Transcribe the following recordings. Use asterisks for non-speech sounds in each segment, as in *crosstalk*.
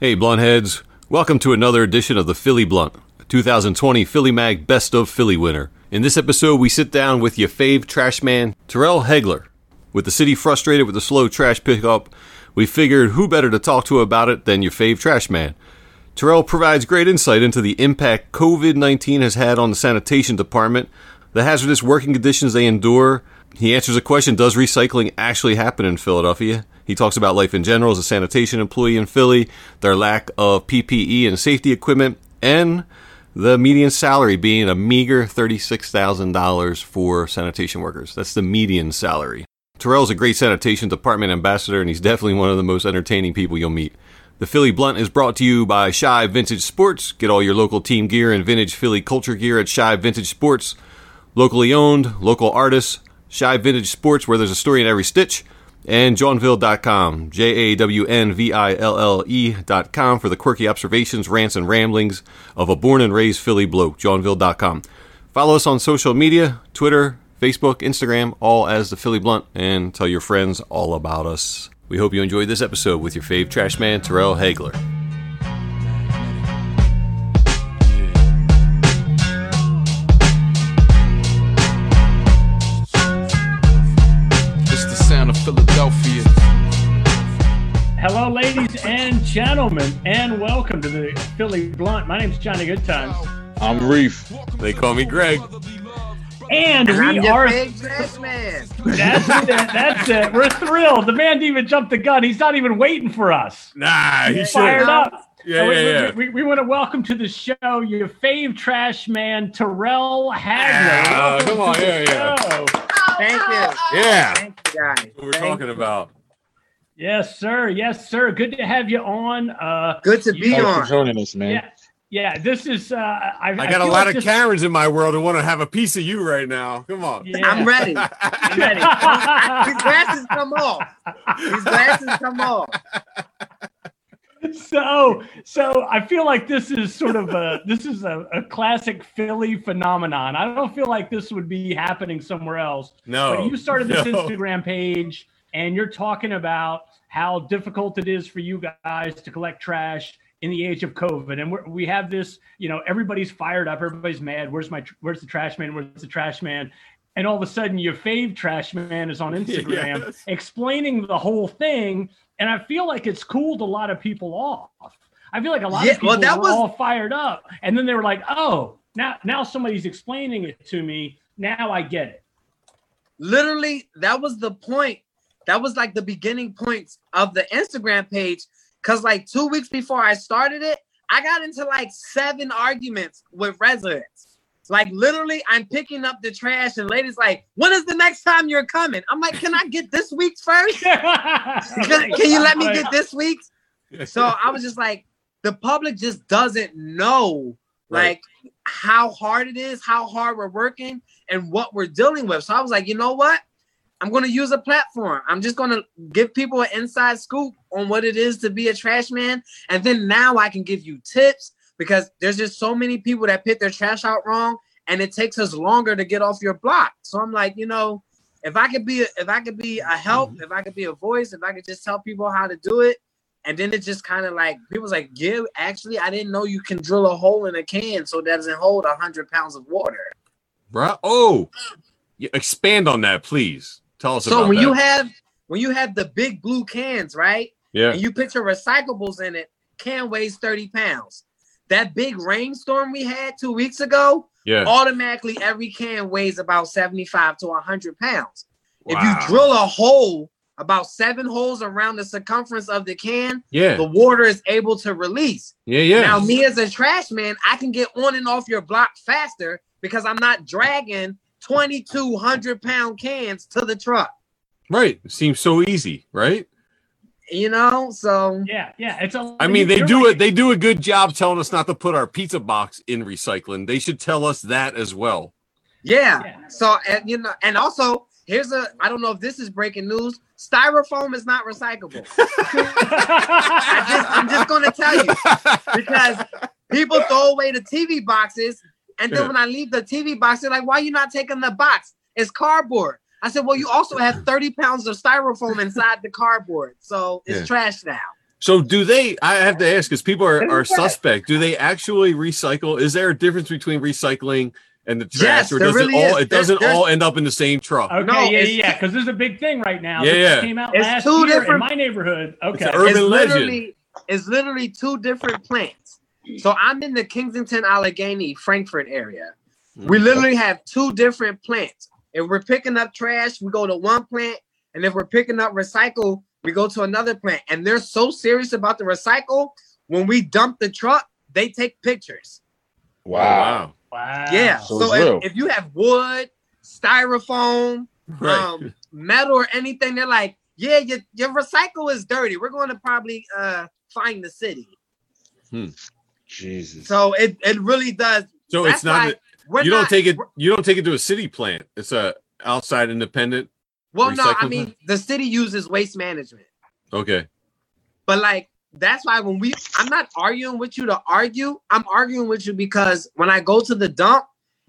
Hey, Bluntheads. Welcome to another edition of the Philly Blunt, 2020 Philly Mag Best of Philly winner. In this episode, we sit down with your fave trash man, Terrill Haigler. With the city frustrated with the slow trash pickup, we figured who better to talk to about it than your fave trash man. Terrill provides great insight into the impact COVID 19 has had on the sanitation department, the hazardous working conditions they endure. He answers a question Does recycling actually happen in Philadelphia? He talks about life in general as a sanitation employee in Philly, their lack of PPE and safety equipment, and the median salary being a meager $36,000 for sanitation workers. That's the median salary. Terrill's a great sanitation department ambassador, and he's definitely one of the most entertaining people you'll meet. The Philly Blunt is brought to you by Shibe Vintage Sports. Get all your local team gear and vintage Philly culture gear at Shibe Vintage Sports. Locally owned, local artists, Shibe Vintage Sports, where there's a story in every stitch and jawnville.com, J A W N V I L L E.com for the quirky observations, rants, and ramblings of a born and raised Philly bloke, jawnville.com. Follow us on social media Twitter, Facebook, Instagram, all as the Philly Blunt, and tell your friends all about us. We hope you enjoyed this episode with your fave trash man, Terrill Haigler. Gentlemen, and welcome to the Philly Blunt. My name is Johnny Goodtimes, I'm Reef. They call me Greg. and And we are big trash man. That's it. That's it. We're thrilled. The man didn't even jump the gun. He's not even waiting for us. Nah, he He's fired up. Yeah, And we, yeah, yeah. We, we, want to welcome to the show your fave trash man, Terrill Haigler. Ah, come on, yeah, yeah. show. Thank you. Yeah. Thank you, guys. What we're Thank talking you. about. Yes, sir. Yes, sir. Good to have you on. Uh, Good to be Thanks Thanks for on. joining us, man. yeah, yeah. This is. Uh, I, I got a lot like of this- Karens in my world who want to have a piece of you right now. Come on. Yeah. I'm ready. *laughs* I'm ready. These glasses come off. These glasses come off. so so i feel like this is sort of a this is a, a classic philly phenomenon i don't feel like this would be happening somewhere else No. but you started this *laughs* no. instagram page and you're talking about how difficult it is for you guys to collect trash in the age of covid. And we're, we have this you know everybody's fired up. Everybody's mad. Where's my where's the trash man? Where's the trash man? And all of a sudden your fave trash man is on *laughs* instagram Yes. explaining the whole thing. And i feel like it's cooled a lot of people off. I feel like a lot Yeah, of people well, that were was- all fired up. And then they were like oh now now somebody's explaining it to me. Now i get it. Literally, that was the point. That was like the beginning points of the Instagram page. Cause like two weeks before I started it, I got into like seven arguments with residents. Like literally, I'm picking up the trash, and ladies like, "When is the next time you're coming?" I'm like, "Can I get this week's first? Can, *laughs* *laughs* can you let me get this week's?" So I was just like, the public just doesn't know Right. like how hard it is, how hard we're working, and what we're dealing with. So I was like, you know what? I'm gonna use a platform. I'm just gonna give people an inside scoop on what it is to be a trash man, and then now I can give you tips because there's just so many people that put their trash out wrong, and it takes us longer to get off your block. So I'm like, you know, if I could be, a, if I could be a help, mm-hmm. if I could be a voice, if I could just tell people how to do it, and then it just kind of like people's like, yeah, actually, I didn't know you can drill a hole in a can so it doesn't hold a hundred pounds of water. Bruh. Oh, Yeah, expand on that, please. Tell us So when that. you have when you have the big blue cans, right, yeah. and you put your recyclables in it, can weighs thirty pounds. That big rainstorm we had two weeks ago, Yeah. automatically every can weighs about seventy-five to hundred pounds. Wow. If you drill a hole about seven holes around the circumference of the can, Yeah. the water is able to release. Yeah. Yeah. Now, me as a trash man, I can get on and off your block faster because I'm not dragging 2,200 pound cans to the truck. right. Seems so easy, right? You know, so yeah yeah it's a I mean, they do right. it. They do a good job telling us not to put our pizza box in recycling. They should tell us that as well. yeah. Yeah. So and you know, and also here's a I don't know if this is breaking news. Styrofoam is not recyclable. *laughs* I just I'm just gonna tell you because people throw away the TV boxes, and then Yeah. when I leave the TV box, they're like, "Why are you not taking the box? It's cardboard." I said, "Well, you also have *laughs* 30 pounds of styrofoam inside the cardboard, so it's Yeah. trash now." So do they? I have to ask because people are, are suspect. Do they actually recycle? Is there a difference between recycling and the trash, Yes, or does really it all? is. It doesn't There's- all end up in the same truck. Okay, No, yeah, it's- yeah, because there's a big thing right now. Yeah, that yeah. came out It's last two year different- in my neighborhood. Okay, an urban it's legend. literally it's literally two different plants. So I'm in the Kensington, Allegheny, Frankford area. We literally have two different plants. If we're picking up trash, we go to one plant, and if we're picking up recycle, we go to another plant. And they're so serious about the recycle. When we dump the truck, they take pictures. Oh, Wow. wow. Yeah. So So, if, if you have wood, styrofoam, *laughs* Right. um, metal, or anything, they're like, yeah, your, your recycle is dirty. We're going to probably uh find the city. Jesus. So it, it really does. so that's it's not. why we're you don't take it. You don't take it to a city plant. It's a outside independent. Well, no, I recycle mean the city uses waste management, Okay. but like that's why when we, I'm not arguing with you to argue. I'm arguing with you because when I go to the dump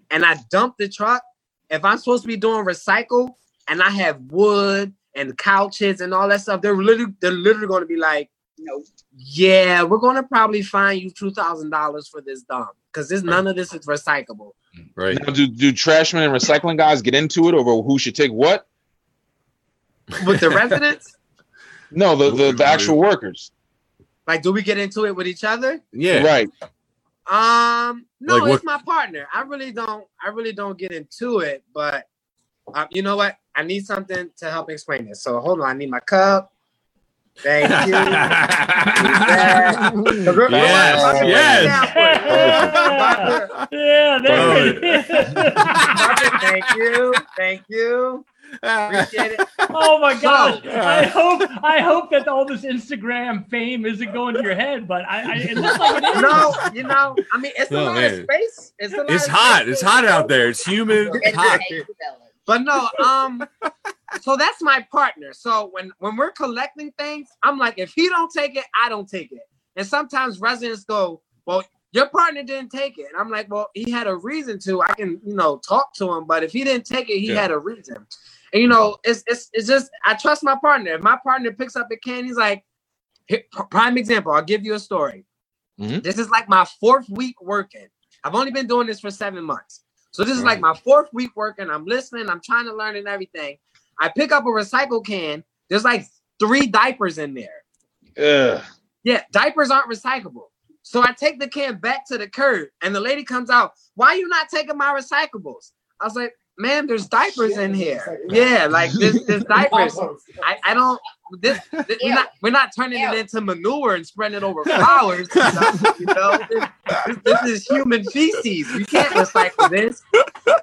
and I dump the truck, if I'm supposed to be doing recycle and I have wood and couches and all that stuff, they're literally they're literally going to be like, No. yeah, we're going to probably fine you two thousand dollars for this dump because this none of this is recyclable. Right. Now, do do trashmen and recycling guys get into it over who should take what? With the residents, *laughs* No, the the, the actual workers. like, do we get into it with each other? Yeah. Right. Um, no, Like what- it's my partner. I really don't. I really don't get into it. But uh, you know what? I need something to help explain this. So hold on. I need my cup. Thank you. *laughs* Yes, yes. Yeah, there it is. Thank you. Thank you. Oh Appreciate it. Oh my gosh! *laughs* So- I hope I hope that all this Instagram fame isn't going to your head, but I, I it looks like it is. No, you know, I mean, it's a No, lot man. of space. It's a lot. It's of hot. space. It's hot out there. It's humid. It's hot. But no, um, so that's my partner. So when when we're collecting things, I'm like, if he don't take it, I don't take it. And sometimes residents go, "Well, your partner didn't take it," and I'm like, "Well, he had a reason to. I can, you know, talk to him. But if he didn't take it, he Yeah. had a reason." And you know, it's it's it's just I trust my partner. If my partner picks up a can, he's like, prime example. I'll give you a story. Mhm. This is like my fourth week working. I've only been doing this for seven months. So this is like my fourth week working. I'm listening. I'm trying to learn and everything. I pick up a recycle can. There's like three diapers in there. Ugh. Yeah, diapers aren't recyclable. So I take the can back to the curb, and the lady comes out. Why are you not taking my recyclables? I was like, ma'am, there's diapers in here. Yeah, like this, there's *laughs* diapers. I, I don't. This, *laughs* this we're not we're not turning it into manure and spreading it over flowers. you know, you know? This, this is human feces. We can't recycle this.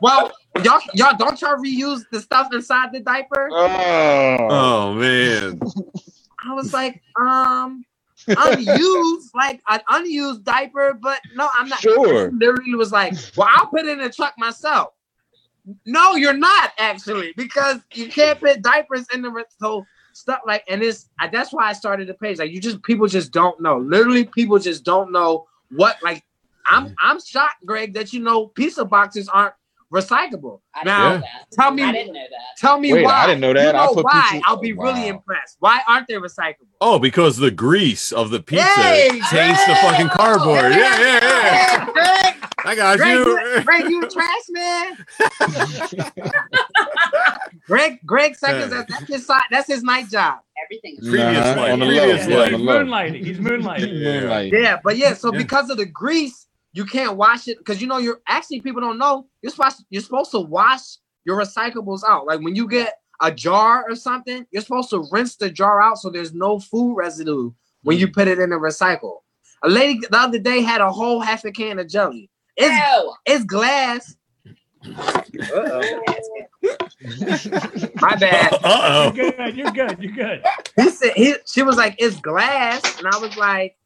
Well, y'all y'all don't y'all reuse the stuff inside the diaper? Oh. Oh man. I was like, um, unused, like an unused diaper, but no, I'm not. Sure. Literally was like, well, I'll put it in the truck myself. No, you're not actually because you can't put diapers in the so stuff like, and it's that's why I started the page. Like, you just people just don't know. Literally, people just don't know what like. I'm I'm shocked, Greg, that you know pizza boxes aren't recyclable. I didn't Now, know that. tell me- I didn't know that. tell me Wait, why. I didn't know that. You I know put why? pizza- I'll be really Wow. impressed. Why aren't they recyclable? Oh, because the grease of the pizza Hey, taints the fucking cardboard. Yeah, yeah, yeah. Hey, Greg, I got Greg, you. you, Greg, you trash man. *laughs* Greg, Greg seconds. Yeah. That's, that's his side. That's his night job. Everything. Previous Nah, life, on the previous low, life. He's moonlighting. He's moonlighting. Yeah. Yeah, but yeah. So Yeah. because of the grease, you can't wash it because you know you're actually people don't know you're supposed you're supposed to wash your recyclables out. Like when you get a jar or something, you're supposed to rinse the jar out so there's no food residue when you put it in the recycle. A lady the other day had a whole half a can of jelly. It's No. it's glass. My bad. Uh oh. You're good. You're good. You're good. He said he she was like, it's glass. And I was like,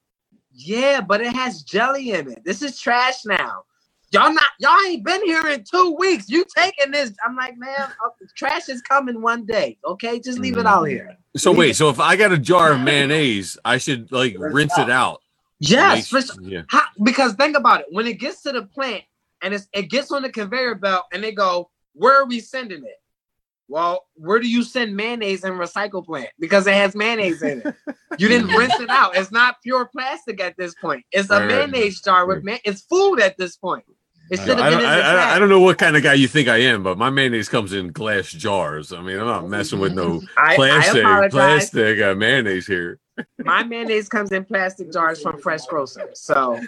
Yeah, but it has jelly in it. This is trash now. Y'all not y'all ain't been here in two weeks. You taking this? I'm like, man, uh, trash is coming one day. Okay, just leave it out here. So wait, so if I got a jar of mayonnaise, I should like rinse it out. Yes, sure. yeah. How, because think about it. When it gets to the plant and it's, it gets on the conveyor belt and they go, where are we sending it? Well, where do you send mayonnaise in recycle plant? Because it has mayonnaise in it. You didn't *laughs* rinse it out. It's not pure plastic at this point. It's a Right, right. mayonnaise jar with man. It's food at this point. It I should don't, have been I, in I- I don't know what kind of guy you think I am, but my mayonnaise comes in glass jars. I mean, I'm not messing with no I, I plastic, plastic uh, mayonnaise here. My mayonnaise comes in plastic jars from Fresh Grocers, so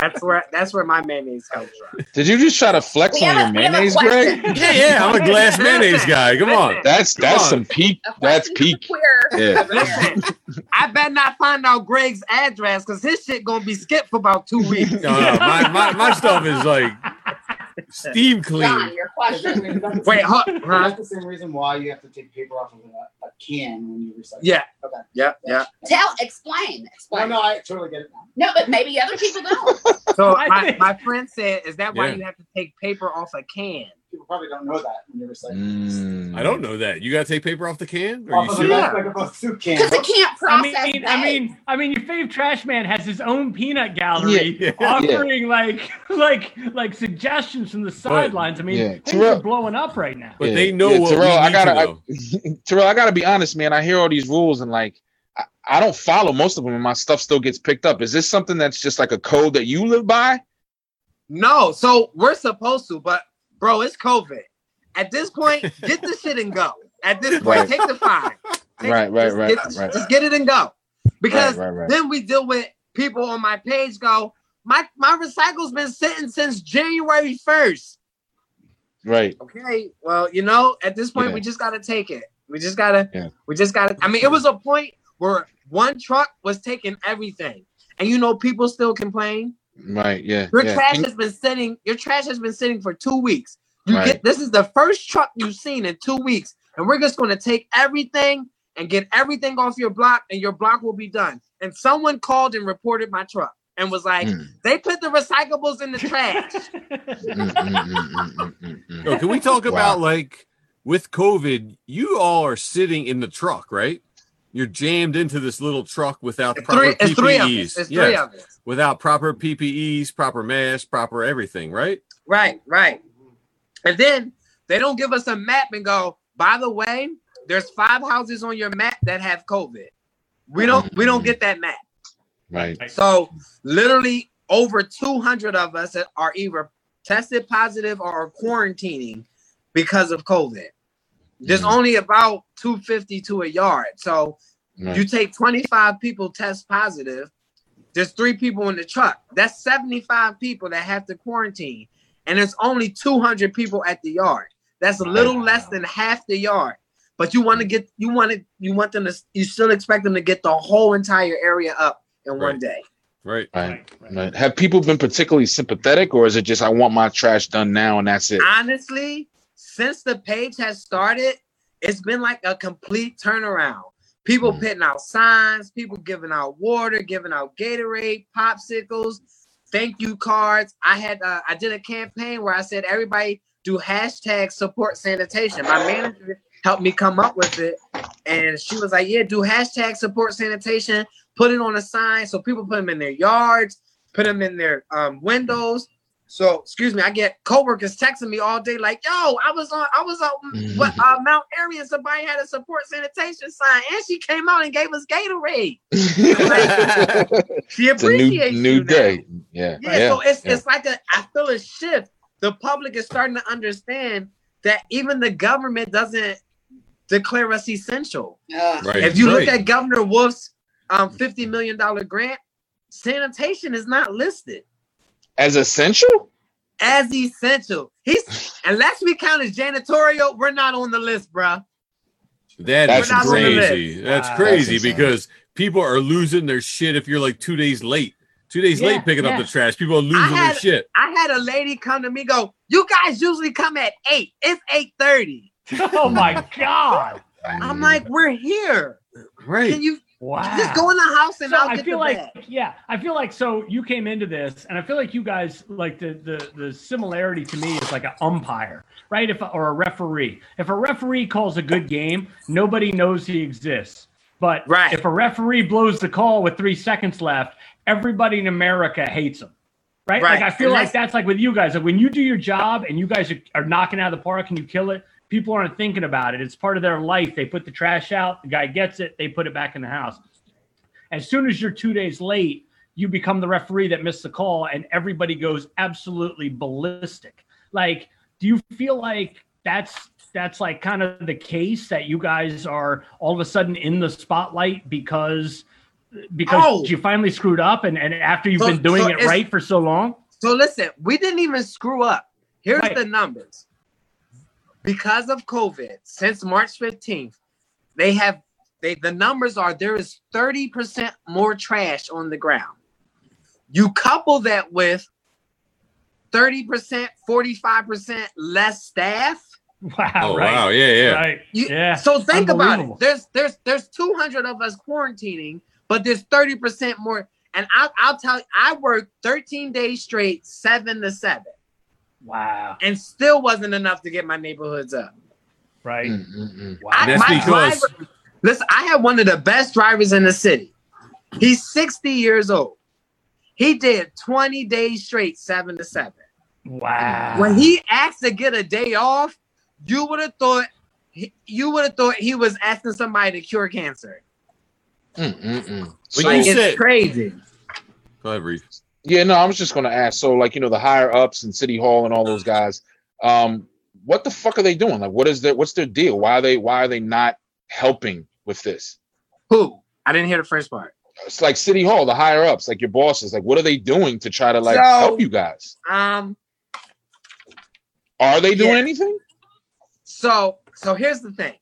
that's where that's where my mayonnaise comes from. Did you just try to flex We on have your a- we have a mayonnaise. Greg? Yeah, yeah, I'm a glass mayonnaise guy. Come on. That's Come that's on. some peak. That's question peak. Yeah. I better not find out Greg's address because his shit gonna be skipped for about two weeks. No, no, my, my, my stuff is like steam clean. John, your question. Wait, huh? huh? That's the same reason why you have to take paper off of a, a can when you recycle. Yeah. Okay. Yeah, yeah. Tell, explain, No, explain. no, I totally get it now. No, but maybe other people don't. So *laughs* my, my friend said, "Is that why Yeah. you have to take paper off a can?" People probably don't know that when you're recycling. Mm. I don't know that. You got to take paper off the can? Are Off you of, serious? Yeah. like, like a soup can. Because it can't I process. mean, I mean, I mean, your fave trash man has his own peanut gallery, *laughs* Yeah. offering like, *laughs* like, like suggestions from the sidelines. I mean, Yeah. things Terrill- are blowing up right now. But Yeah. they know Yeah, what Terrill, we I gotta- to know. *laughs* Terrill, I gotta be honest, man. I hear all these rules and like I, I don't follow most of them, and my stuff still gets picked up. Is this something that's just like a code that you live by? No, so we're supposed to, but bro, it's COVID. At this point, get the shit and go. At this point, Right. take the fine. *laughs* Take- Right, right, right, get- right. Just get it and go. Because right, right. then we deal with people on my page go, my my recycle's been sitting since January 1st. Right. Okay, well, you know, at this point, Yeah. we just gotta take it. We just gotta, Yeah. we just gotta. I mean, it was a point where one truck was taking everything, and you know, people still complain. Right. Yeah. Your yeah. trash Can- has been sitting. Your trash has been sitting for two weeks. You Right. get this is the first truck you've seen in two weeks, and we're just going to take everything and get everything off your block, and your block will be done. And someone called and reported my truck and was like, Mm, "They put the recyclables in the trash." *laughs* mm, mm, mm, mm, mm, mm, mm. Yo, can we talk Wow. about like with COVID, you all are sitting in the truck, right? You're jammed into this little truck without It's proper three, it's three of PPEs. us. Yes, three of without proper PPEs, proper masks, proper everything, right? Right, right. And then they don't give us a map and go, by the way, there's five houses on your map that have COVID. We don't we don't get that map. Right. So literally over 200 of us are either tested positive or quarantining because of COVID. There's Mhm. only about 250 to a yard. So Right. you take 25 people test positive, there's three people in the truck. That's 75 people that have to quarantine. And there's only 200 people at the yard. That's a little less than half the yard. But you want to get you want to you want them to you still expect them to get the whole entire area up in one Right. day. Right. Right. Right. Have people been particularly sympathetic, or is it just I want my trash done now and that's it? honestly, since the page has started, it's been like a complete turnaround. People Mm. putting out signs, people giving out water, giving out Gatorade, popsicles, thank you cards. I had uh, I did a campaign where I said everybody do hashtag support sanitation. My manager helped me come up with it, and she was like, "Yeah, do hashtag support sanitation. Put it on a sign so people put them in their yards, put them in their um, windows." So, excuse me, I get coworkers texting me all day like, "Yo, I was on, I was on what uh, Mount Airy and somebody had a support sanitation sign, and she came out and gave us Gatorade. *laughs* She it's a new appreciates new you now. day. Yeah. Yeah, so it's yeah. it's like a I feel a shift. The public is starting to understand that even the government doesn't declare us essential. Ugh. Right. If you look at Governor Wolf's um fifty million dollar grant, sanitation is not listed as essential. as essential. He's unless we count as janitorial, we're not on the list, bruh. That That's crazy. That's Wow. crazy That's because people are losing their shit if you're like two days late. Two days Yeah, late picking yeah. up the trash. People are losing had- their shit. I had a lady come to me go, "You guys usually come at eight. It's eight thirty. *laughs* oh my god! I'm like, "We're here. Right. Can you Wow. just go in the house and so I'll I get feel the like bag." yeah, I feel like so you came into this, and I feel like you guys like the the the similarity to me is like an umpire, right? If or a referee. If a referee calls a good game, nobody knows he exists. But Right. if a referee blows the call with three seconds left, everybody in America hates him. Right? Right. Like I feel And like that's- that's like with you guys. Like when you do your job and you guys are, are knocking out of the park and you kill it, people aren't thinking about it. It's part of their life. They put the trash out, the guy gets it, they put it back in the house. As soon as you're two days late, you become the referee that missed the call, and everybody goes absolutely ballistic. Like, do you feel like that's that's like kind of the case that you guys are all of a sudden in the spotlight because because Oh. you finally screwed up and, and after you've So- been doing so it right for so long? So listen, we didn't even screw up. Here's Right. the numbers. Because of COVID, since March 15th, they have they the numbers are there is 30% more trash on the ground. You couple that with 30%, 45% less staff. Wow. Oh right. wow, yeah, yeah. Right. You, Yeah, So think about it. There's there's there's 200 of us quarantining, but there's 30% more. And I'll, I'll tell you, I worked 13 days straight, seven to seven, Wow. and still wasn't enough to get my neighborhoods up. Right. Mm-mm-mm. Wow. I, And that's my because- driver, listen, I had one of the best drivers in the city. He's 60 years old. He did 20 days straight, seven to seven. wow. When he asked to get a day off, you would have thought you would have thought he was asking somebody to cure cancer. Mm, mm, mm. But So- you Like it's said- crazy. Go ahead, Reef. Yeah, no, I was just gonna ask. So, like, you know, the higher ups and City Hall and all those guys, um, what the fuck are they doing? Like, what is their what's their deal? Why are they why are they not helping with this? Who? I didn't hear the first part. It's like City Hall, the higher ups, like your bosses. Like, what are they doing to try to like So- help you guys? Um. Are they doing Yeah. anything? So so here's the thing.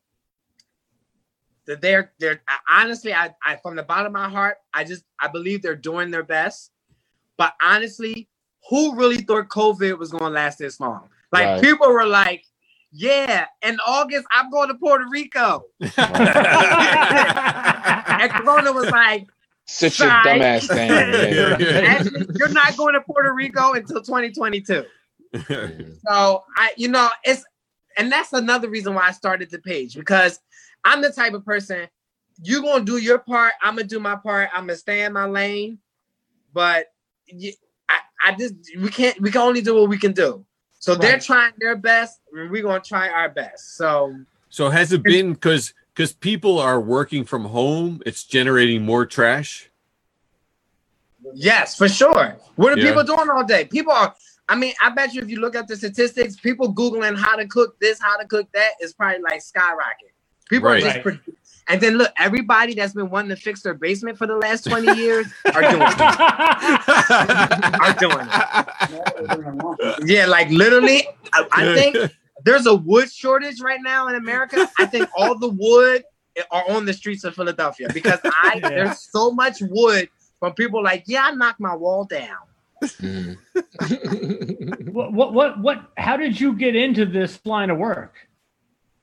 That they're they're I- honestly I, I from the bottom of my heart I just I believe they're doing their best, but honestly, who really thought COVID was going to last this long? Like Right. people were like, "Yeah, in August I'm going to Puerto Rico," *laughs* and Corona was like, Sit your Sorry. dumbass down. Yeah, yeah. *laughs* "Actually, you're not going to Puerto Rico until 2022." *laughs* So I, you know, it's and that's another reason why I started the page because I'm the type of person you're gonna do your part, I'm gonna do my part, I'm gonna stay in my lane, but you, I, I just we can't we can only do what we can do. So they're trying their best, and we're gonna try our best. So So has it been because because people are working from home, it's generating more trash? yes, for sure. What are Yeah. people doing all day? People are. I mean, I bet you if you look at the statistics, people googling how to cook this, how to cook that is probably like skyrocket. People Right. are just Right. Pro- and then look, everybody that's been wanting to fix their basement for the last 20 years are doing it. *laughs* Are doing it. Yeah, like literally, I, I think there's a wood shortage right now in America. I think all the wood are on the streets of Philadelphia because I *laughs* Yeah. there's so much wood from people like, yeah, I knocked my wall down. Mm. *laughs* what, what, what, what, how did you get into this line of work?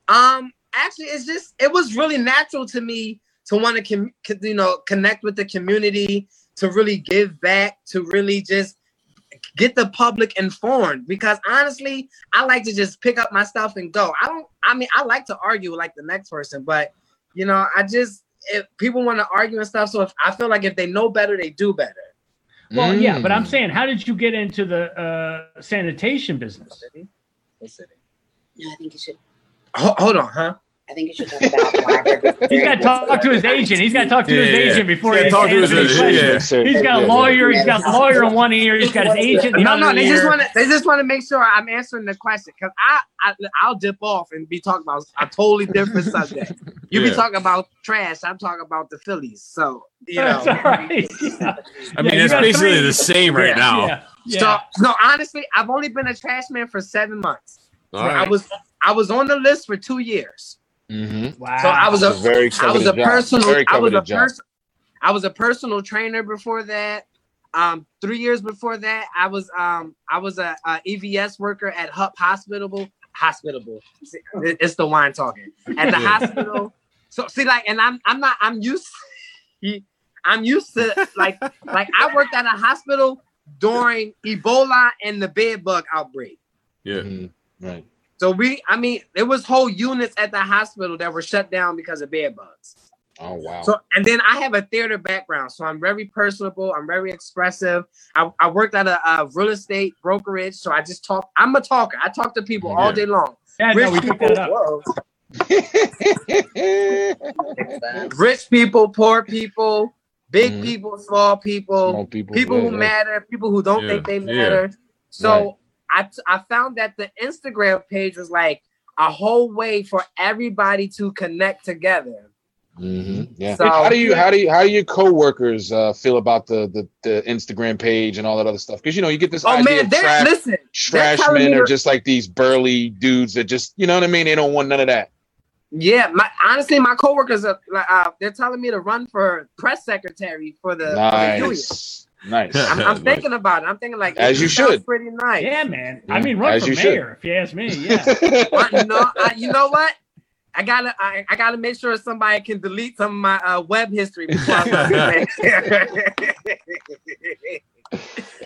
Um, actually, it's just it was really natural to me to want to com- co- you know connect with the community, to really give back, to really just get the public informed. Because honestly, I like to just pick up my stuff and go. I don't. I mean, I like to argue like the next person, but you know, I just if people want to argue and stuff. So if I feel like if they know better, they do better. Well, yeah, but I'm Mm. saying, how did you get into the uh, sanitation business? Listen. No, I think you should. Ho- hold on, huh? I think you should talk about why *laughs* He's got to talk to his agent. He's got to talk to his Yeah, yeah. agent before he talk to his agent, any yeah. He's got a lawyer. He's got a lawyer in one ear. He's got his *laughs* agent. in the No, no, they just want to. They just want to make sure I'm answering the question because I, I, I'll dip off and be talking about a totally different *laughs* subject. You Yeah. be talking about trash. I'm talking about the Phillies. So you That's know. all right. Yeah. I mean, Yeah, you basically three- the same right Yeah, now. Yeah. yeah. So no, honestly, I've only been a trash man for seven months. All I right. was, I was on the list for two years. Mhm. wow. So I was a, a very I was a job. personal, Very I was a coveted person, I was a personal trainer before that. Um, three years before that, I was um, I was a, a EVS worker at HUP Hospitable. Hospitable. It's the wine talking at the *laughs* Yeah. hospital. So see, like, and I'm I'm not I'm used. *laughs* I'm used to like like I worked at a hospital during Ebola and the bed bug outbreak. Yeah. Mhm. Right. So we, I mean, there was whole units at the hospital that were shut down because of bed bugs. Oh wow. So and then I have a theater background, so I'm very personable. I'm very expressive. I, I worked at a, a real estate brokerage, so I just talk. I'm a talker. I talk to people all day long. Yeah, no, we picked that up. whoa, Fix that. rich people, poor people, big Mhm. people, small people, Small people, people yeah, who yeah. matter, people who don't Yeah, think they yeah. matter. So I I found that the Instagram page was like a whole way for everybody to connect together. Mhm, Yeah. So- how do you how do you how do your coworkers uh, feel about the, the the Instagram page and all that other stuff? Because you know you get this Oh idea man, of they're trash, listen. trash men me are just like these burly dudes that just you know what I mean. They don't want none of that. Yeah, my honestly, my coworkers are like uh, they're telling me to run for press secretary for the, for the union. Nice, nice. I'm, I'm Nice. thinking about it. I'm thinking like As you should. Pretty nice. Yeah, man. I mean, run as for you should. mayor, if you ask me. Yeah. *laughs* But, you know, I, you know what? I gotta, I, I gotta make sure somebody can delete some of my uh, web history before I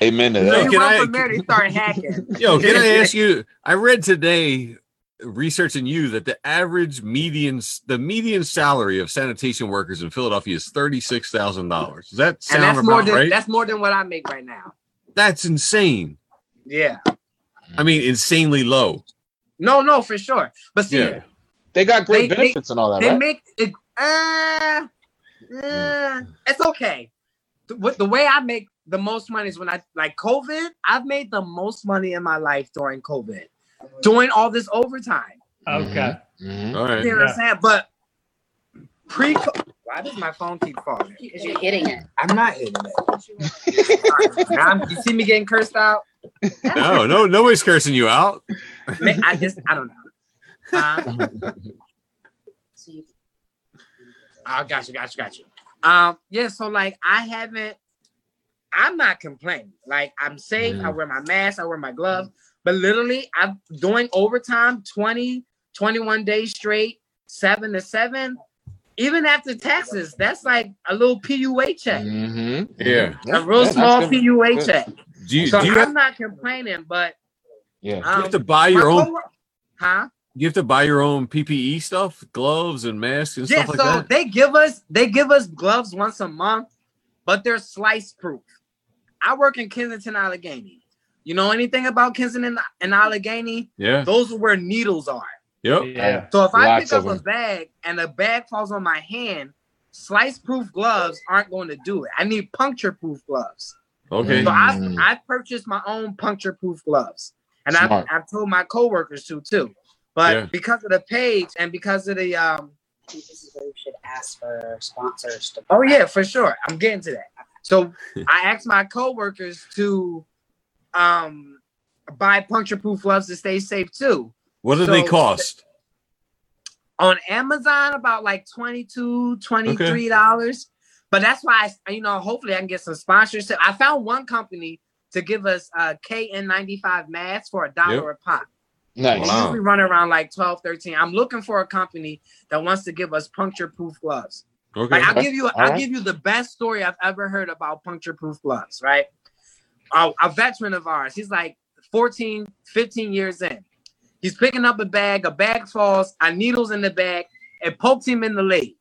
Amen to mayor. Hey, that. you can run I- for mayor, they start hacking. Yo, can I ask you? I read today, researching you, that the average median, the median salary of sanitation workers in Philadelphia is thirty six thousand dollars. Does that And sound that's more about than right? that's more than what I make right now. That's insane. Yeah. I mean, insanely low. No, no, for sure. But see, Yeah. They got great They- they- benefits and all that, they right? make it. Uh, uh, it's okay. The, the way I make the most money is when I like COVID. I've made the most money in my life during COVID, doing all this overtime. Okay. Mhm. All right. You know what Yeah. I'm saying? But pre, why does my phone keep falling? Because you're hitting it. I'm not hitting it. *laughs* Now I'm- you see me getting cursed out? No, no, nobody's cursing you out. I just I don't know. So you I got you, got you, got you. Um, yeah, so like I haven't, I'm not complaining. Like I'm safe, I wear my mask, I wear my gloves, but literally I'm doing overtime 20, 21 days straight, seven to seven. Even after taxes, that's like a little PUA check, Mhm. Yeah. a real Yeah, small that's good. PUA check. Do you, So do you, I'm have, not complaining, but Yeah. you um, have to buy your own? cowork- huh? You have to buy your own PPE stuff, gloves and masks and Yeah, stuff like so that. they give us they give us gloves once a month, but they're slice proof. I work in Kensington, Allegheny. You know anything about Kensington and Allegheny? Yeah. Those are where needles are. Yep. Yeah. So if I pick up of a bag and the bag falls on my hand, slice proof gloves aren't going to do it. I need puncture proof gloves. Okay. So I Mm. I purchased my own puncture proof gloves, and I've, I've told my coworkers to too. But Yeah. because of the page and because of the um this is where you should ask for sponsors to. Oh yeah, for sure. I'm getting to that. So *laughs* I asked my coworkers to um buy puncture proof gloves to stay safe too. What do they cost? On Amazon, about like 22 $23. But that's why I, you know, hopefully I can get some sponsorship. I found one company to give us uh KN95 masks for a dollar a pop. Nice. Wow. Usually run around like 12, 13. I'm looking for a company that wants to give us puncture proof gloves. Okay. Like I'll give you, All I'll right. give you the best story I've ever heard about puncture proof gloves, right? A, a veteran of ours, he's like 14, 15 years in. He's picking up a bag, a bag falls, a needle's in the bag, it pokes him in the leg.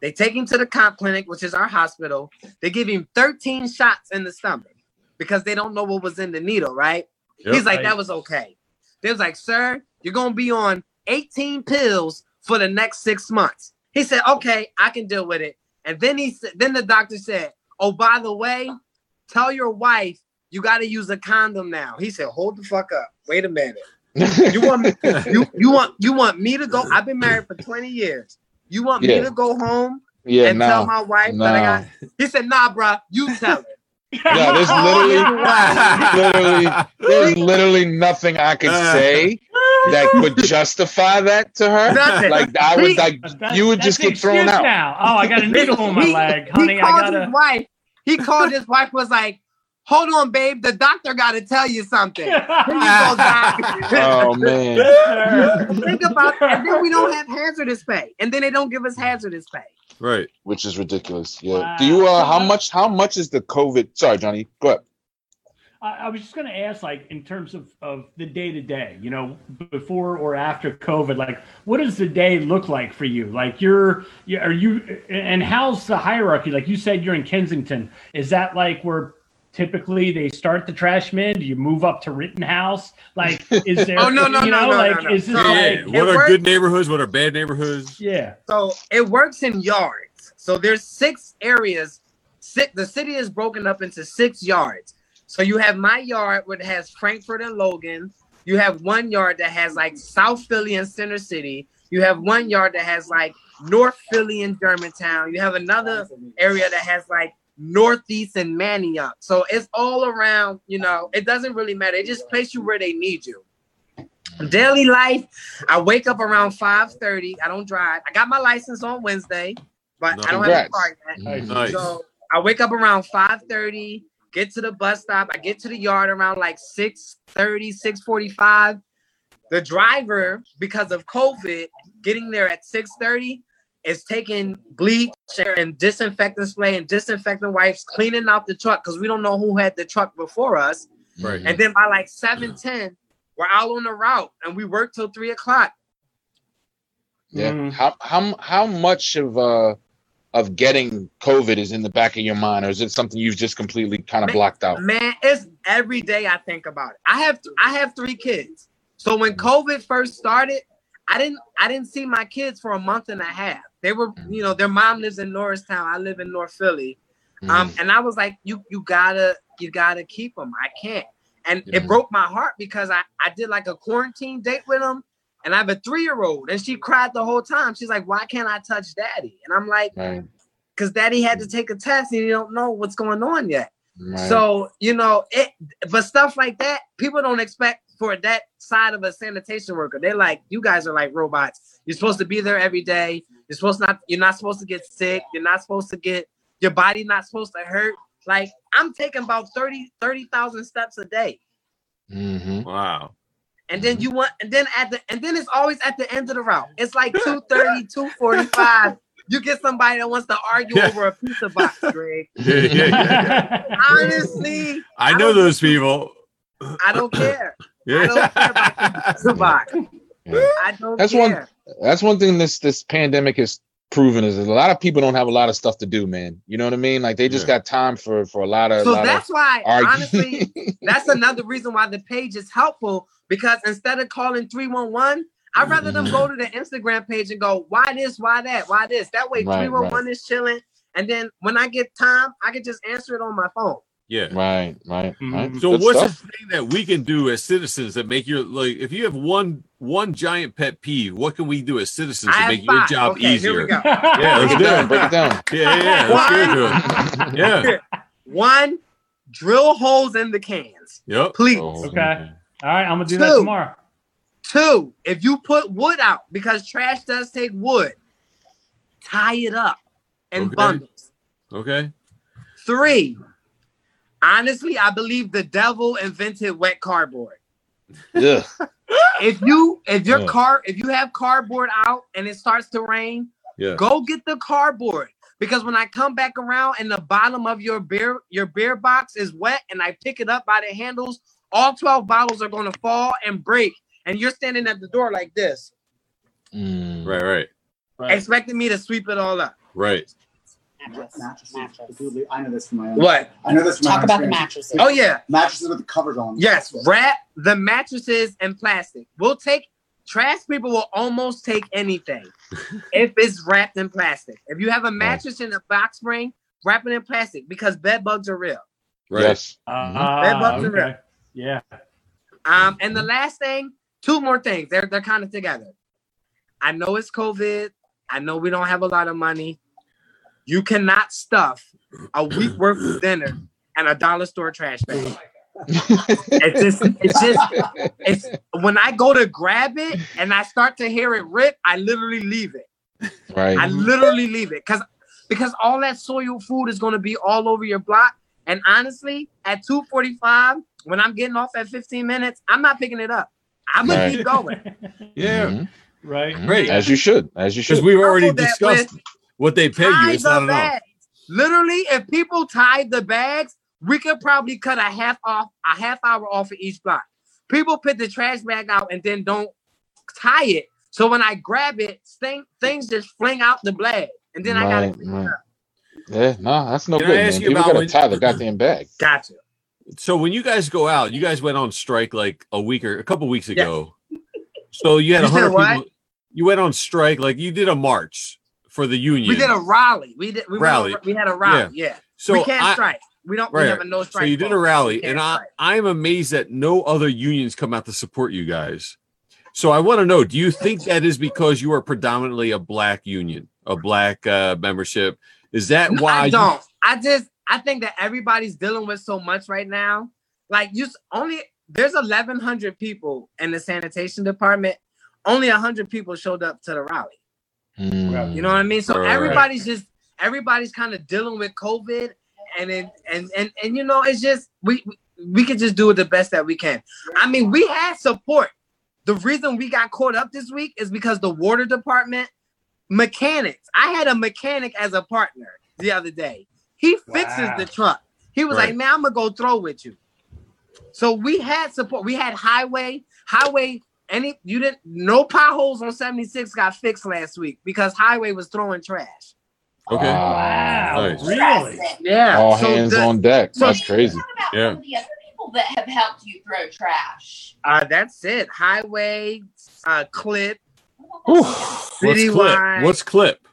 They take him to the comp clinic, which is our hospital. They give him 13 shots in the stomach because they don't know what was in the needle, right? Yep. He's like, Right. that was okay. They was like, sir, you're gonna be on 18 pills for the next six months. He said, okay, I can deal with it. And then he said, then the doctor said, oh, by the way, tell your wife you got to use a condom now. He said, hold the fuck up. Wait a minute. *laughs* You want me? You you want you want me to go? I've been married for 20 years. You want me to go home yeah, and tell my wife that I got? He said, nah, bruh, you tell her. *laughs* No, there's literally, *laughs* literally, there's literally nothing I could uh. say that would justify that to her. Nothing. Like I would, like That's- you would just the get thrown out. Now. Oh, I got a needle on my He- leg, he honey. I gotta. his wife. He called his wife. Was like, "Hold on, babe. The doctor got to tell you something." *laughs* You go. Oh man, *laughs* Think about, and then we don't have hazardous pay, and then they don't give us hazardous pay. right. which is ridiculous. Yeah. Do you? Uh, how much? How much is the COVID? Sorry, Johnny. Go ahead. I, I was just going to ask, like, in terms of, of the day to day, you know, before or after COVID, like, what does the day look like for you? Like, you're, you are you, and how's the hierarchy? Like you said, you're in Kensington. Is that like where typically they start the trash man? Do you move up to Rittenhouse? Like, is *laughs* there, Oh, no, no, you no, know, no, like, no, no. is this No. like, What are works- good neighborhoods? What are bad neighborhoods? yeah. So it works in yards. So there's six areas. Six, the city is broken up into six yards. So you have my yard, which has Frankford and Logan. You have one yard that has like South Philly and Center City. You have one yard that has like North Philly and Germantown. You have another area that has like Northeast and Manayunk. So it's all around, you know, it doesn't really matter. It just place you where they need you. Daily life, I wake up around 5:30. I don't drive. I got my license on Wednesday, but I don't have a car yet. Nice. So I wake up around 5:30, get to the bus stop. I get to the yard around like 6:30, 6:45. The driver, because of COVID, getting there at 6:30 is taking bleach and disinfectant spray and disinfectant wipes, cleaning out the truck because we don't know who had the truck before us. Right. And then by like 7:10, we're out on the route and we work till three o'clock. Yeah. Mhm. How how how much of uh of getting COVID is in the back of your mind, or is it something you've just completely kind of blocked out? Man, it's every day I think about it. I have I have three kids. So when mm-hmm. COVID first started, I didn't I didn't see my kids for a month and a half. They were, mm-hmm. you know, their mom lives in Norristown. I live in North Philly. Um, mm-hmm. and I was like, you you gotta you gotta keep them. I can't. And Yeah. it broke my heart because I I did like a quarantine date with them, and I have a three year old, and she cried the whole time. She's like, why can't I touch daddy? And I'm like, right, because daddy had to take a test and you don't know what's going on yet. right. So you know it, but stuff like that, people don't expect for that side of a sanitation worker. They're like, you guys are like robots. You're supposed to be there every day. You're supposed not. You're not supposed to get sick. You're not supposed to get your body not supposed to hurt. Like I'm taking about 30 30,000 steps a day. Mhm. Wow. And then you mm-hmm. want, and then at the, and then it's always at the end of the route. It's like *laughs* 230, 245. You get somebody that wants to argue Yeah. over a pizza box, Greg. *laughs* Yeah, yeah, yeah. Honestly, I I know don't- those people. I don't care. I Yeah. don't care about the pizza box. Yeah. *laughs* I don't That's care. one- That's one thing this this pandemic has proven is that a lot of people don't have a lot of stuff to do, man. You know what I mean? Like they just Yeah. got time for for a lot of. So lot that's why, of honestly, that's another reason why the page is helpful because instead of calling 311, I'd rather them go mm-hmm. to the Instagram page and go, why this, why that, why this. That way, Right, 311 is chilling. And then when I get time, I can just answer it on my phone. Yeah. right, right, right. Mm-hmm. So Good what's stuff. the thing that we can do as citizens that make your like if you have one one giant pet peeve, what can we do as citizens I to have make your job okay, easier? Here we go. *laughs* Yeah, let's break it do down? it. Break it down. *laughs* Yeah, yeah, yeah. Let's get into it. Yeah. *laughs* One, drill holes in the cans, Yep. please. Oh, Okay. All right, I'm gonna do that tomorrow. Two, if you put wood out, because trash does take wood, tie it up in Okay. bundles. Okay. Three, honestly, I believe the devil invented wet cardboard. Ugh. *laughs* If you if your Yeah. car if you have cardboard out and it starts to rain, Yeah. go get the cardboard. Because when I come back around and the bottom of your beer your beer box is wet and I pick it up by the handles, all 12 bottles are gonna fall and break. And you're standing at the door like this, Mm. Right, right. Right. expecting me to sweep it all up. Right. Mattress. Mattresses. Mattress. I know this from my own. What? I know this from my Talk own about the mattresses. Oh yeah. Mattresses with the covers on. Yes, wrap the mattresses in plastic. We'll take trash people will almost take anything *laughs* if it's wrapped in plastic. If you have a mattress in a box spring, wrap it in plastic because bed bugs are real. Right. Yes. Uh, Red buttons are okay. Yeah. Um, and the last thing, two more things. They're they're kind of together. I know it's COVID. I know we don't have a lot of money. You cannot stuff a week worth of dinner and a dollar store trash bag. It's just, it's just, it's when I go to grab it and I start to hear it rip, I literally leave it. Right. I literally leave it because because all that soil food is going to be all over your block. And honestly, at 2:45, when I'm getting off at 15 minutes, I'm not picking it up. I'm gonna Right. keep going. *laughs* Yeah. Mhm. right. Great. As you should. As you Because should. we've already discussed what they pay you. It's not enough. Literally, if people tied the bags, we could probably cut a half off, a half hour off of each block. People put the trash bag out and then don't tie it. So when I grab it, thing, things just fling out the bag, and then I gotta Right, it Yeah, no, that's no Can I good, ask man. you People about gotta when- tie the goddamn bag. Gotcha. So when you guys go out, you guys went on strike like a week or a couple weeks ago. So you had a hundred people. You went on strike, like you did a march for the union. We did a rally. We did. We Rally. on- we had a rally. Yeah. so we can't I- strike. We don't. We have a no strike. So you did a rally, and I, strike. I'm amazed that no other unions come out to support you guys. So I want to know: Do you think that is because you are predominantly a black union, a black uh, membership? Is that No, why? I don't. I just I think that everybody's dealing with so much right now. Like you only there's 1100 people in the sanitation department. Only 100 people showed up to the rally. Mm. You know what I mean? So Right. everybody's just everybody's kind of dealing with COVID and then and and and you know it's just we we can just do it the best that we can. I mean, we had support. The reason we got caught up this week is because the water department mechanics. I had a mechanic as a partner the other day. He fixes Wow. the truck. He was Right. like, "Man, I'm gonna go throw with you." So we had support. We had highway, highway. Any you didn't no potholes on 76 got fixed last week because highway was throwing trash. Okay. Wow, Nice. really? Yeah. All so hands the- on deck. so- That's crazy. About Yeah. some of the other people that have helped you throw trash. Uh, that's it. Highway, uh, clip, Whew. What's clip? Citywide. What's clip?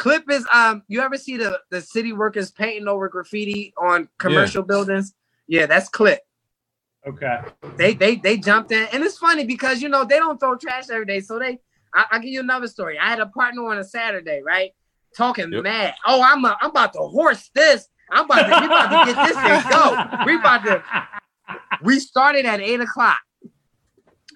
Clip is um. You ever see the the city workers painting over graffiti on commercial buildings? Yeah, that's clip. Okay. They they they jumped in, and it's funny because you know they don't throw trash every day. So they, I, I'll give you another story. I had a partner on a Saturday, right, talking Yep. mad. Oh, I'm a, I'm about to horse this. I'm about to we about to get this thing go. We about to. We started at eight o'clock.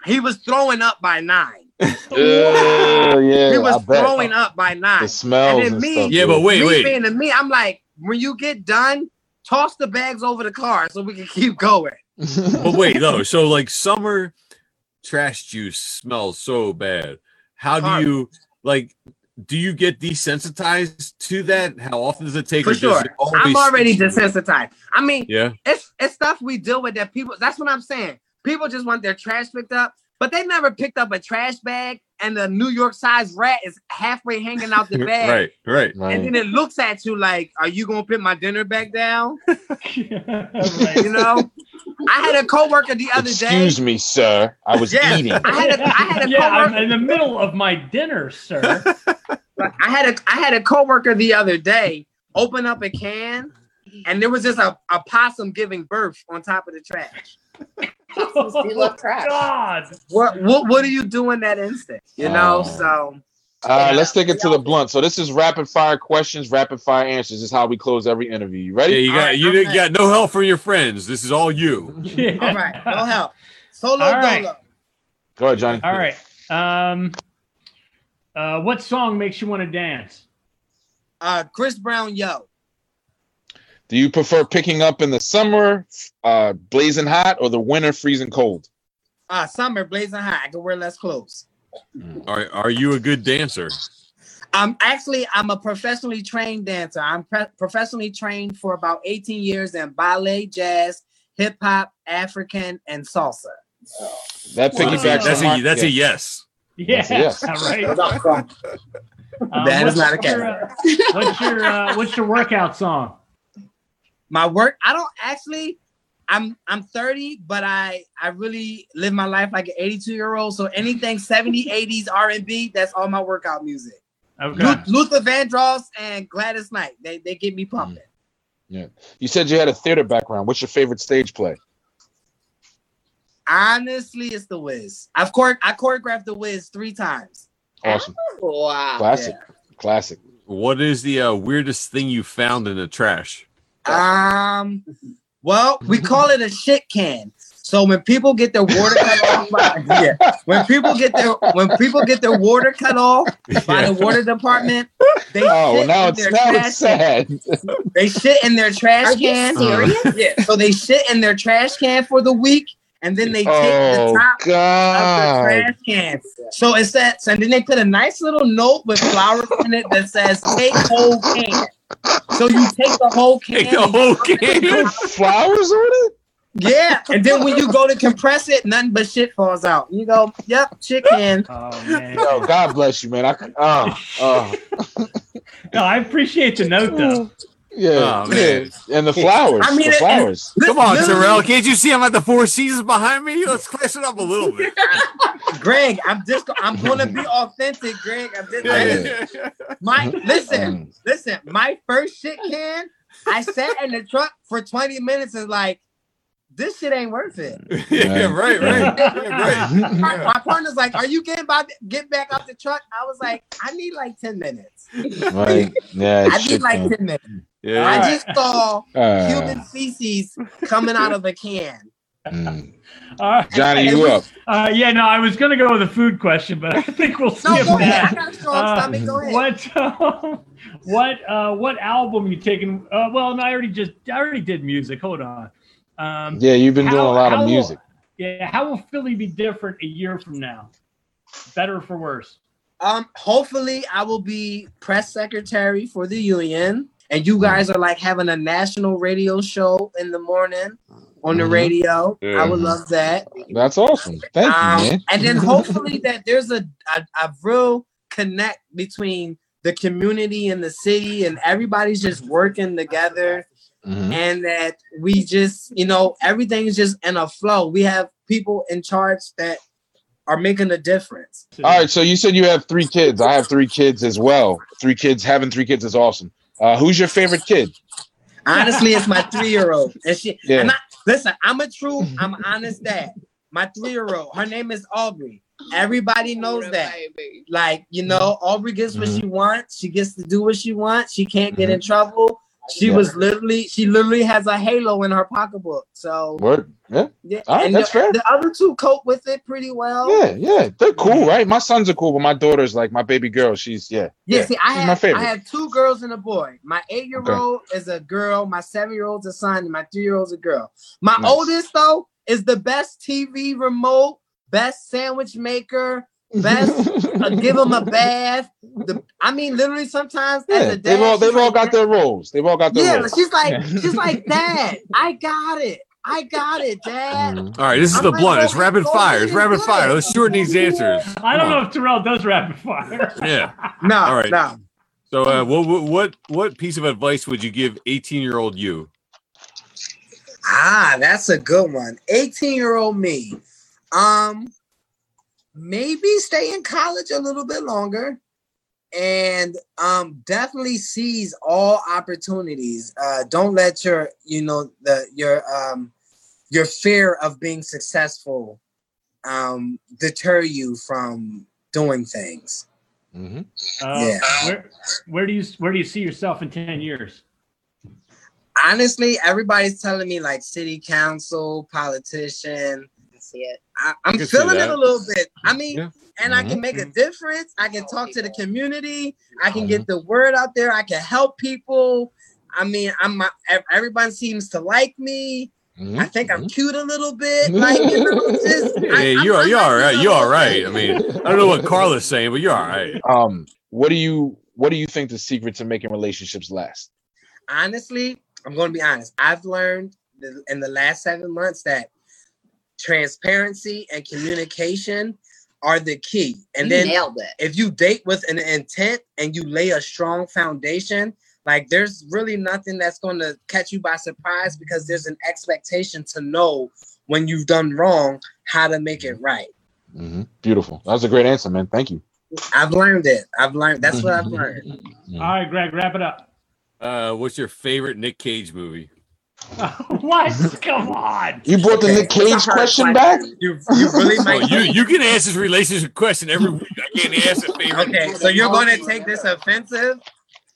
He was throwing up by nine. *laughs* Yeah, yeah. he was bet. throwing up by nine. the smells And and, then me- stuff. Yeah, but wait, me wait. being to me, I'm like, when you get done, toss the bags over the car so we can keep going. But *laughs* wait, no. So like summer trash juice smells so bad. How do Horrible. you like? Do you get desensitized to that? How often does it take? For sure. I'm already stick to you? desensitized. I mean, Yeah. it's it's stuff we deal with that people that's what I'm saying. People just want their trash picked up, but they never picked up a trash bag and the New York sized rat is halfway hanging out the *laughs* bag. right. Right. And Right. then it looks at you like, are you gonna put my dinner back down? *laughs* Right. You know? I had a coworker the other day. Excuse me, sir. I was Yeah. eating. I had a I had a *laughs* yeah, I'm in the middle of my dinner, sir. I had a I had a coworker the other day open up a can and there was just a, a possum giving birth on top of the trash. Possums do love trash. God. What what what do you do in that instant? You know, Oh. so Uh, let's take it to the blunt. So this is rapid fire questions, rapid fire answers. This is how we close every interview. You Yeah, ready? you got Alright, you I'm didn't got no help from your friends. This is all you. Yeah. *laughs* all right, no help. Solo All right. dolo. Go ahead, Johnny. All right. Um, uh, what song makes you want to dance? Uh Chris Brown, yo. Do you prefer picking up in the summer, uh, blazing hot, or the winter, freezing cold? Uh summer blazing hot. I can wear less clothes. Are are you a good dancer? I'm actually I'm a professionally trained dancer. I'm pre- professionally trained for about 18 years in ballet, jazz, hip hop, African, and salsa. That Wow. piggybacks That's a my- that's a yeah. yes. Yeah, That's a yes. *laughs* right. Um, That is not a your, uh, what's your uh, what's your workout song? My work, I don't actually. I'm I'm 30, but I I really live my life like an 82 year old. So anything 70, *laughs* 80s R&B, that's all my workout music. Okay. Lu- Luther Vandross and Gladys Knight, they they get me pumping. Yeah. You said you had a theater background. What's your favorite stage play? Honestly, it's the Wiz. I've chore- I choreographed the Wiz three times. Awesome, Wow. classic, classic. What is the uh, weirdest thing you found in the trash? Um, well, we call it a shit can. So when people get their water cut off, *laughs* by, yeah, when people get their when people get their water cut off by Yeah. the water department, they Oh, shit now in it's their trash sad. can. They shit in their trash Are you can. serious? Yeah, so they shit in their trash can for the week, and then they take Oh the top of the trash can. So it says, and then they put a nice little note with flowers in it that says "Take whole can." So you take the whole can. Take the whole put it in can. the- Flowers on it? Yeah, and then when you go to compress it, nothing but shit falls out. You go, "Yep, chicken." *laughs* Oh man. Yo, God bless you, man. I oh, oh. *laughs* No, I appreciate the note though. *laughs* yeah, Oh, man. yeah, and the flowers. I mean, the it- flowers. Come on, Literally- Terrill. Can't you see I'm at the Four Seasons behind me? Let's class it up a little bit. *laughs* Greg, I'm just, I'm gonna be authentic, Greg. I'm just, Yeah. my listen, Mm. listen. My first shit can, I sat in the truck for 20 minutes and like, this shit ain't worth it. *laughs* yeah, right, right. *laughs* Yeah, right. My, my partner's like, "Are you getting by? Get back out the truck." I was like, "I need like 10 minutes. Right. Yeah. I need like can. 10 minutes." Yeah. I just saw Uh, human feces coming out of a can. mm. All right. *laughs* Johnny, *laughs* you up? Uh, yeah, no, I was gonna go with a food question, but I think we'll No, skip go ahead. I that. got a strong Uh, stomach. Go ahead. What uh, *laughs* what uh, what album you taking? Uh, well, no, I already just I already did music. Hold on. Um, Yeah, you've been doing a lot how of will- music. yeah, how will Philly be different a year from now? Better or for worse? Um, hopefully, I will be press secretary for the union, and you guys are like having a national radio show in the morning on the Mhm. radio. Yeah. I would love that. That's awesome. Thank Um, you, man. and then hopefully that there's a, a a real connect between the community and the city, and everybody's just working together, Mhm. and that we just you know everything's just in a flow. We have people in charge that are making a difference. All right, so you said you have three kids. I have three kids as well. Three kids. Having three kids is awesome. Uh, who's your favorite kid? Honestly, it's my three year old, and she. Yeah. And I, listen, I'm a true, I'm honest *laughs* dad. My three year old, her name is Aubrey. Everybody knows that. Like, you know, Aubrey gets what Mhm. she wants. She gets to do what she wants. She can't get in Mm-hmm. trouble. She Yeah. was literally, she literally has a halo in her pocketbook. So what? Yeah, yeah, right, that's the, fair. the other two cope with it pretty well. yeah, yeah. They're cool, right? My sons are cool, but my daughter's like my baby girl. She's yeah. Yeah, see, I she's my have favorite. I have two girls and a boy. My eight year old is a girl. My seven year old's a son, and my three year old's a girl. My Nice. oldest though is the best TV remote, best sandwich maker, best uh, *laughs* give him a bath. The I mean, literally sometimes yeah, a dad, they've all they've all like, got their roles. They've all got their yeah. roles. She's like Yeah. she's like *laughs* Dad, I got it. I got it, Dad. Mhm. All right, this is I'm the like, blunt. It's rapid fire. It's rapid do fire. Let's shorten these answers. I don't Come know if Terrill does rapid fire. *laughs* Yeah. No, All right. no. So, uh, what, what what what piece of advice would you give 18 year old you? Ah, that's a good one. 18 year old me. Um, maybe stay in college a little bit longer and um definitely seize all opportunities. Uh don't let your you know the your um your fear of being successful um deter you from doing things. Mm-hmm. Uh, Yeah. Where, where do you where do you see yourself in ten years? Honestly, everybody's telling me like city council, politician, I see it. I, I'm can feeling it a little bit. I mean, Yeah. and I can make a difference. I can talk to the community. I can get the word out there. I can help people. I mean, I'm ev- everyone seems to like me. Mhm. I think I'm cute a little bit. Like you know, *laughs* just, yeah, I, you're I'm you're like all right. You're all little right. thing. I mean, I don't know what Carla's saying, but you're all right. Um, what do you what do you think the secret to making relationships last? honestly, I'm going to be honest. I've learned in the last seven months that transparency and communication are the key. And you then nailed it. if you date with an intent and you lay a strong foundation, like there's really nothing that's going to catch you by surprise because there's an expectation to know when you've done wrong how to make it right. hmm Beautiful. That was a great answer, man. Thank you. I've learned it. I've learned. That's what I've *laughs* learned. All right, Greg, wrap it up. Uh, what's your favorite Nick Cage movie? *laughs* what? Come on. You brought the Nick Cage That's a hard question back? You, you really *laughs* Oh, might. you you can ask this relationship question every week. I can't ask a favorite. Okay, so you're going to take this offensive?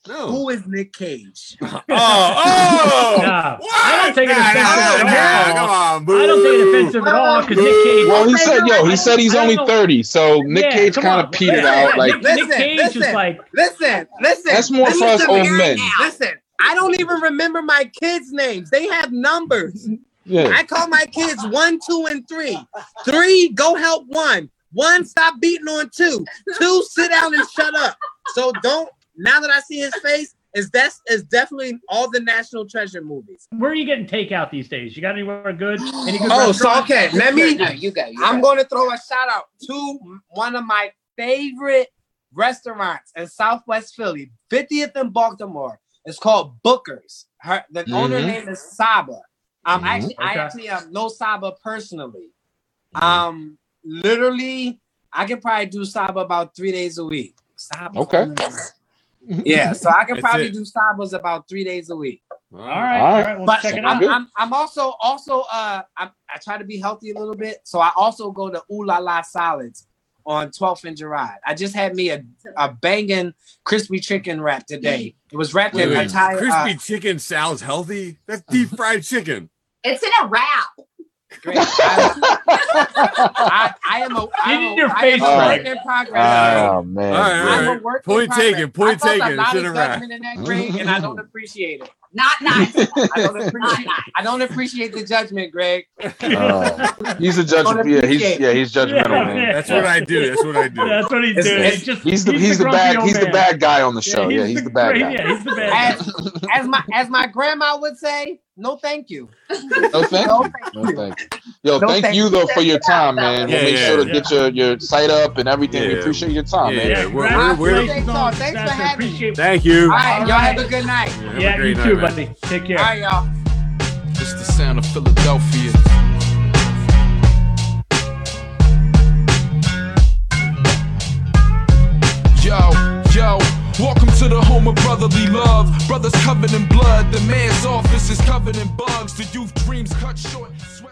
No. Who is Nick Cage? *laughs* Oh, oh! No, What? I don't take it offensive nah, at nah, all. Come on, boo. I don't take it offensive at all because Nick Cage. Well, he said, no, yo, he said he's only don't- 30, so Nick Yeah, Cage kind of petered Yeah, out. Like, Nick, Nick Listen, Cage is listen. like Listen, listen. That's more for us old me. men. Listen, I don't even remember my kids' names. They have numbers. Yeah. I call my kids one, two, and three. Three, go help one. One, stop beating on two. Two, sit down and shut up. So don't. Now that I see his face, is that's is definitely all the National Treasure movies. Where are you getting takeout these days? You got anywhere good? Any good Oh, so restaurants? okay. Let me. No, you go. You I'm go. going to throw a shout out to one of my favorite restaurants in Southwest Philly, 50th and Baltimore. It's called Booker's. Her the owner Mhm. name is Saba. Um, Mhm. actually, I actually um, know Saba personally. Um, literally, I can probably do Saba about three days a week. Saba. Okay. *laughs* Yeah, so I can probably it. do Sabas about three days a week. All right, All all right. right. We'll But check it Sounds out. good. I'm, I'm, I'm also also uh I'm, I try to be healthy a little bit, so I also go to Ooh La La Salads on 12th and Girard. I just had me a, a banging crispy chicken wrap today. It was wrapped Wait, in wait, entire. crispy Uh, chicken sounds healthy. That's deep fried chicken. It's in a wrap. great. I, I, I am a, I am In a, your I face, am a work in progress. Oh man. All right, all I'm right. a work Point taken, point taken. It's in a wrap. that grade, and I don't appreciate it. Not nice. I don't *laughs* Not appreciate. I don't appreciate the judgment, Greg. Oh. he's a judge. Yeah, he's yeah, he's judgmental, Yeah, man. yeah. That's what I do. That's what I do. That's what he's It's- doing. it's- He's just He's the he's the grumpy bad old he's the bad guy on the show. Yeah, he's the bad guy. Yeah, he's the bad As, guy. as my as my grandma would say, no thank you. No thank No you. thank No you. thank you. Yo, No, thank thank you you. though for your time, man. Yeah, we'll make yeah, sure to yeah. get your your site up and everything. We appreciate your time, Yeah, man. yeah. We're- I we're- we're- appreciate y'all. Thanks for having me. Appreciate- Thank you. All right, All y'all right. have a good night. Have a Yeah, great you night, too, man. Take care. All right, y'all. It's the sound of Philadelphia. Yo, yo, welcome to the home of brotherly love. Brothers covered in blood, the man's office is covered in bugs. The youth dreams cut short. Swept